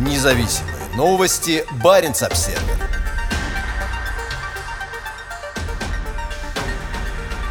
Независимые новости. Барин обсерва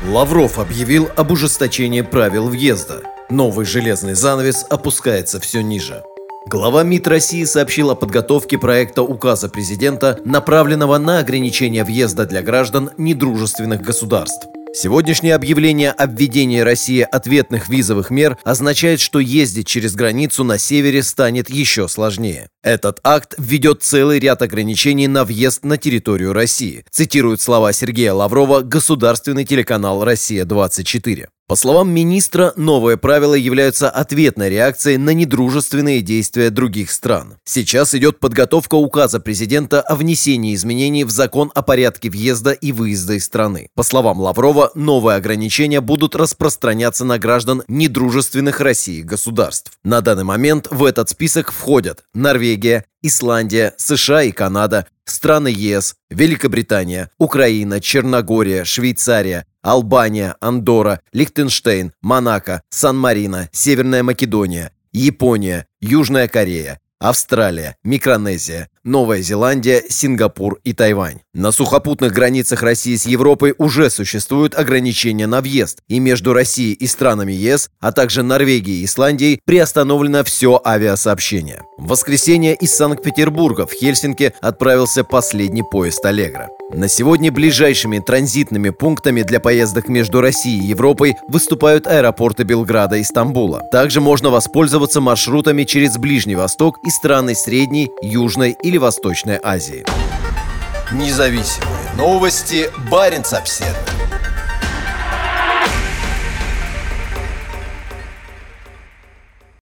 Лавров объявил об ужесточении правил въезда. Новый железный занавес опускается все ниже. Глава МИД России сообщил о подготовке проекта указа президента, направленного на ограничение въезда для граждан недружественных государств. Сегодняшнее объявление о введении России ответных визовых мер означает, что ездить через границу на севере станет еще сложнее. Этот акт введет целый ряд ограничений на въезд на территорию России, цитирует слова Сергея Лаврова государственный телеканал «Россия-24». По словам министра, новые правила являются ответной реакцией на недружественные действия других стран. Сейчас идет подготовка указа президента о внесении изменений в закон о порядке въезда и выезда из страны. По словам Лаврова, новые ограничения будут распространяться на граждан недружественных России государств. На данный момент в этот список входят Норвегия, Исландия, США и Канада, страны ЕС, Великобритания, Украина, Черногория, Швейцария, Албания, Андорра, Лихтенштейн, Монако, Сан-Марино, Северная Македония, Япония, Южная Корея, Австралия, Микронезия, Новая Зеландия, Сингапур и Тайвань. На сухопутных границах России с Европой уже существуют ограничения на въезд, и между Россией и странами ЕС, а также Норвегией и Исландией приостановлено все авиасообщение. В воскресенье из Санкт-Петербурга в Хельсинки отправился последний поезд «Аллегро». На сегодня ближайшими транзитными пунктами для поездок между Россией и Европой выступают аэропорты Белграда и Стамбула. Также можно воспользоваться маршрутами через Ближний Восток и страны Средней, Южной или Восточной Азии. Независимые новости. Барин обседный.